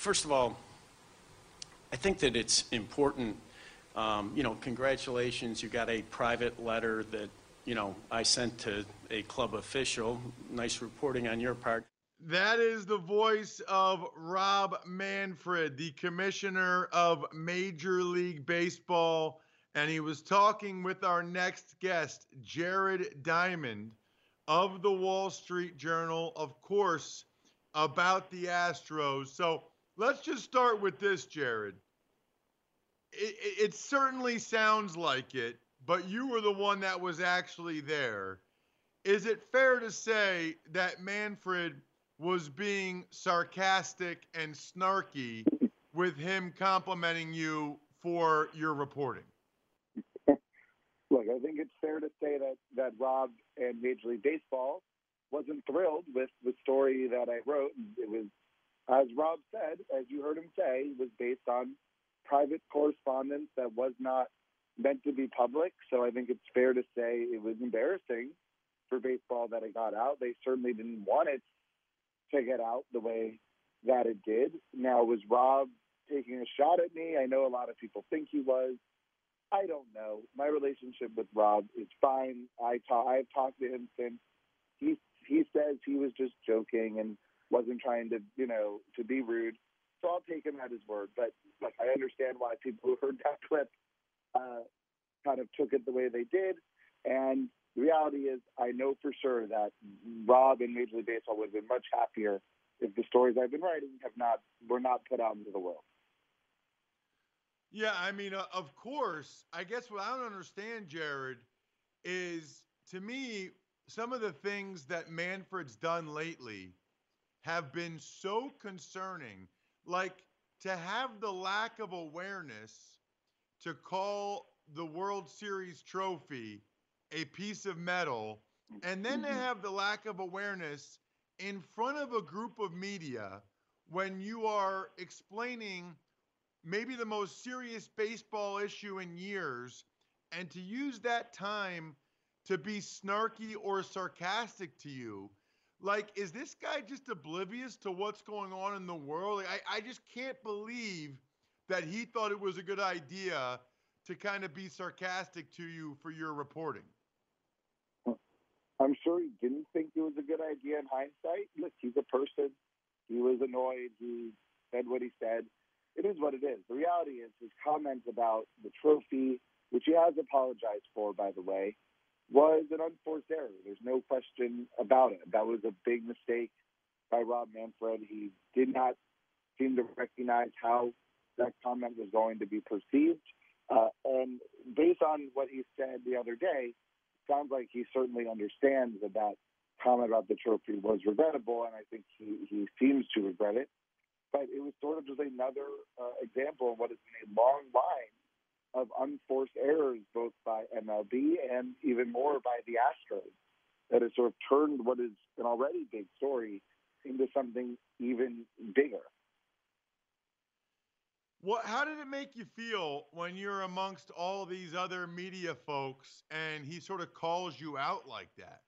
First of all, I think that it's important um, you know, congratulations, you got a private letter that, you know, I sent to a club official. Nice reporting on your part. That is the voice of Rob Manfred, the commissioner of Major League Baseball. And he was talking with our next guest, Jared Diamond of the Wall Street Journal, of course, about the Astros. So let's just start with this, Jared it, it certainly sounds like it, but you were the one that was actually there. Is it fair to say that Manfred was being sarcastic and snarky with him complimenting you for your reporting? Look, I think it's fair to say that, that Rob and Major League Baseball wasn't thrilled with the story that I wrote. It was, as Rob said, as you heard him say, it was based on private correspondence that was not meant to be public. So I think it's fair to say it was embarrassing for baseball that it got out. They certainly didn't want it to get out the way that it did. Now, was Rob taking a shot at me? I know a lot of people think he was. I don't know. My relationship with Rob is fine. I I've talked to him since. He he says he was just joking and wasn't trying to, you know, to be rude. So I'll take him at his word. But like, I understand why people who heard that clip uh, kind of took it the way they did. And the reality is, I know for sure that Rob and Major League Baseball would have been much happier if the stories I've been writing have not were not put out into the world. Yeah, I mean, uh, of course. I guess what I don't understand, Jared, is to me some of the things that Manfred's done lately have been so concerning like to have the lack of awareness to call the World Series trophy a piece of metal, and then to mm-hmm. have the lack of awareness in front of a group of media when you are explaining maybe the most serious baseball issue in years, and to use that time to be snarky or sarcastic to you like, is this guy just oblivious to what's going on in the world? Like, I, I just can't believe that he thought it was a good idea to kind of be sarcastic to you for your reporting. I'm sure he didn't think it was a good idea in hindsight. Look, he's a person. He was annoyed. He said what he said. It is what it is. The reality is his comments about the trophy, which he has apologized for, by the way, was an unforced error. There's no question about it. That was a big mistake by Rob Manfred. He did not seem to recognize how that comment was going to be perceived. Uh, and based on what he said the other day, sounds like he certainly understands that that comment about the trophy was regrettable, and I think he, he seems to regret it. But it was sort of just another uh, example of what has been a long line of unforced errors, both by MLB and even more by the Astros, that has sort of turned what is an already big story into something even bigger. What, how did it make you feel when you're amongst all these other media folks and he sort of calls you out like that?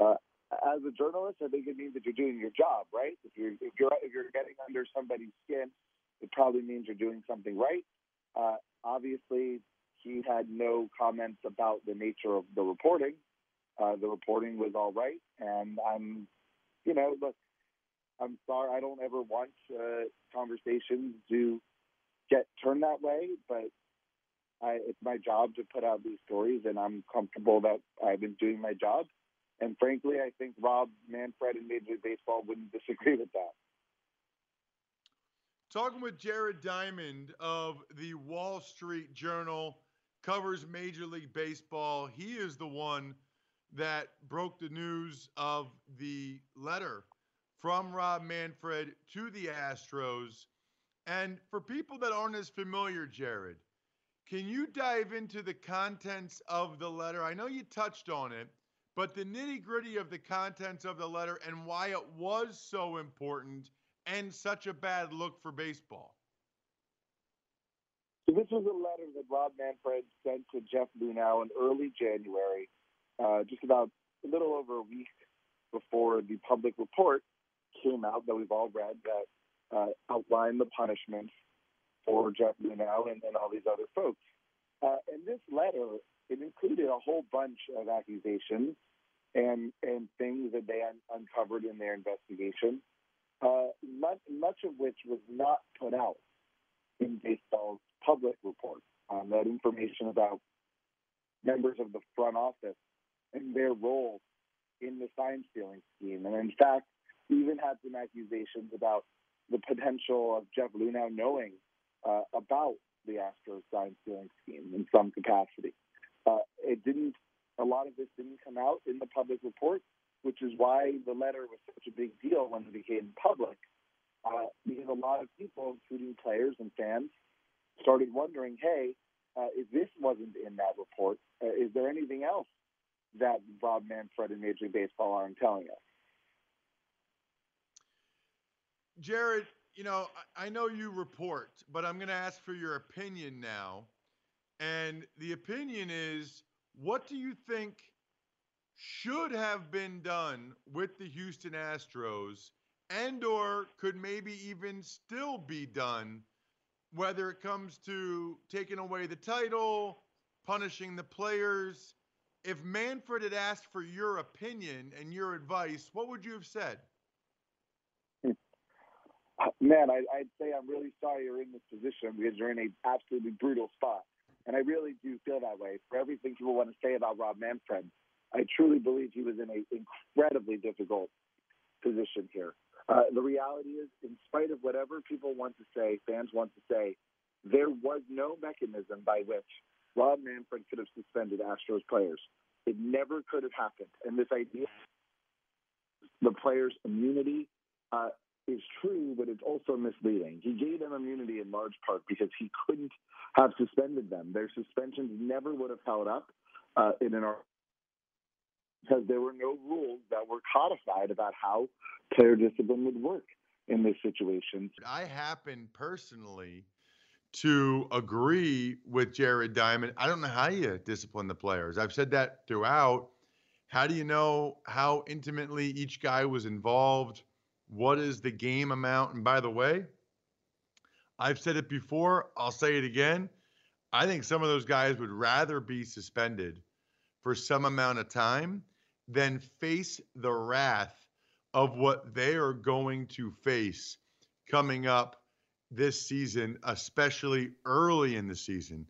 Uh, as a journalist, I think it means that you're doing your job, right? If you're if you're if you're getting under somebody's skin probably means you're doing something right. Uh, obviously, he had no comments about the nature of the reporting. Uh, the reporting was all right, and I'm, you know, look, I'm sorry. I don't ever want uh, conversations to get turned that way, but I, it's my job to put out these stories, and I'm comfortable that I've been doing my job. And frankly, I think Rob Manfred and Major League Baseball wouldn't disagree with that. Talking with Jared Diamond of the Wall Street Journal, covers Major League Baseball. He is the one that broke the news of the letter from Rob Manfred to the Astros. And for people that aren't as familiar, Jared, can you dive into the contents of the letter? I know you touched on it, but the nitty gritty of the contents of the letter and why it was so important and such a bad look for baseball. So this was a letter that Rob Manfred sent to Jeff Luhnow in early January, uh, just about a little over a week before the public report came out that we've all read that uh, outlined the punishments for Jeff Luhnow and, and all these other folks. Uh, and this letter, it included a whole bunch of accusations and and things that they un- uncovered in their investigation, uh, much, much of which was not put out in baseball's public report. Um, that information about members of the front office and their role in the sign stealing scheme. And in fact, even had some accusations about the potential of Jeff Luhnow knowing uh, about the Astros sign stealing scheme in some capacity. Uh, it didn't. A lot of this didn't come out in the public report, which is why the letter was such a big deal when it became public. Uh, because a lot of people, including players and fans, started wondering, "Hey, uh, if this wasn't in that report, uh, is there anything else that Bob Manfred and Major League Baseball aren't telling us?" Jared, you know, I know you report, but I'm going to ask for your opinion now. And the opinion is what do you think should have been done with the Houston Astros and or could maybe even still be done whether it comes to taking away the title, punishing the players. If Manfred had asked for your opinion and your advice, what would you have said? man, I, would say I'm really sorry you're in this position because you're in an absolutely brutal spot. And I really do feel that way. For everything people want to say about Rob Manfred, I truly believe he was in an incredibly difficult position here. Uh, the reality is, in spite of whatever people want to say, fans want to say, there was no mechanism by which Rob Manfred could have suspended Astros players. It never could have happened. And this idea, the players' immunity, uh, is true, but it's also misleading. He gave them immunity in large part because he couldn't have suspended them. Their suspensions never would have held up uh, in an because there were no rules that were codified about how player discipline would work in this situation. I happen personally to agree with Jared Diamond. I don't know how you discipline the players. I've said that throughout. How do you know how intimately each guy was involved? what is the game amount? And by the way, I've said it before, I'll say it again. I think some of those guys would rather be suspended for some amount of time then face the wrath of what they are going to face coming up this season, especially early in the season.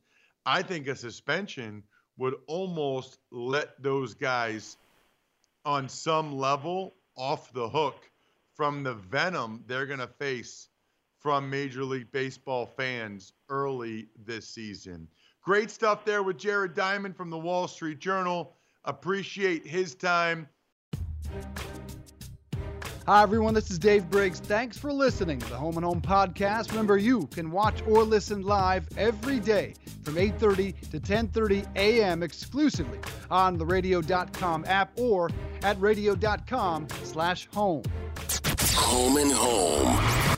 I think a suspension would almost let those guys on some level off the hook from the venom they're going to face from Major League Baseball fans early this season. Great stuff there with Jared Diamond from the Wall Street Journal. Appreciate his time. Hi, everyone. This is Dave Briggs. Thanks for listening to the Home and Home podcast. Remember, you can watch or listen live every day from 8.30 to 10.30 a.m. exclusively on the radio.com app or at radio.com slash home. Home and Home.